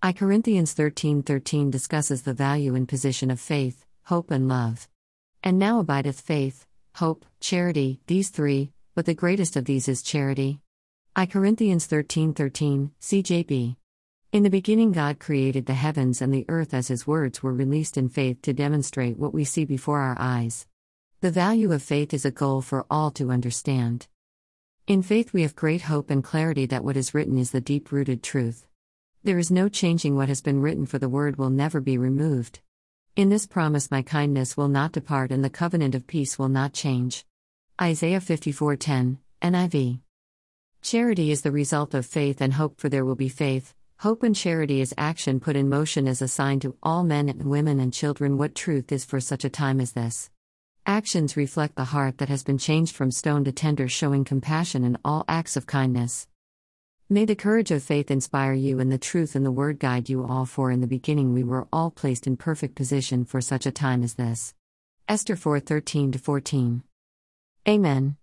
I Corinthians 13:13 discusses the value and position of faith, hope and love. And now abideth faith, hope, charity, these three, but the greatest of these is charity. I Corinthians 13:13, CJB. In the beginning God created the heavens and the earth as his words were released in faith to demonstrate what we see before our eyes. The value of faith is a goal for all to understand. In faith we have great hope and clarity that what is written is the deep-rooted truth. There is no changing what has been written for the word will never be removed. In this promise my kindness will not depart and the covenant of peace will not change. Isaiah 54:10, NIV. Charity is the result of faith and hope for there will be faith, Hope and charity is action put in motion as a sign to all men and women and children what truth is for such a time as this. Actions reflect the heart that has been changed from stone to tender, showing compassion in all acts of kindness. May the courage of faith inspire you and the truth in the word guide you all, for in the beginning we were all placed in perfect position for such a time as this. Esther 4 13 14. Amen.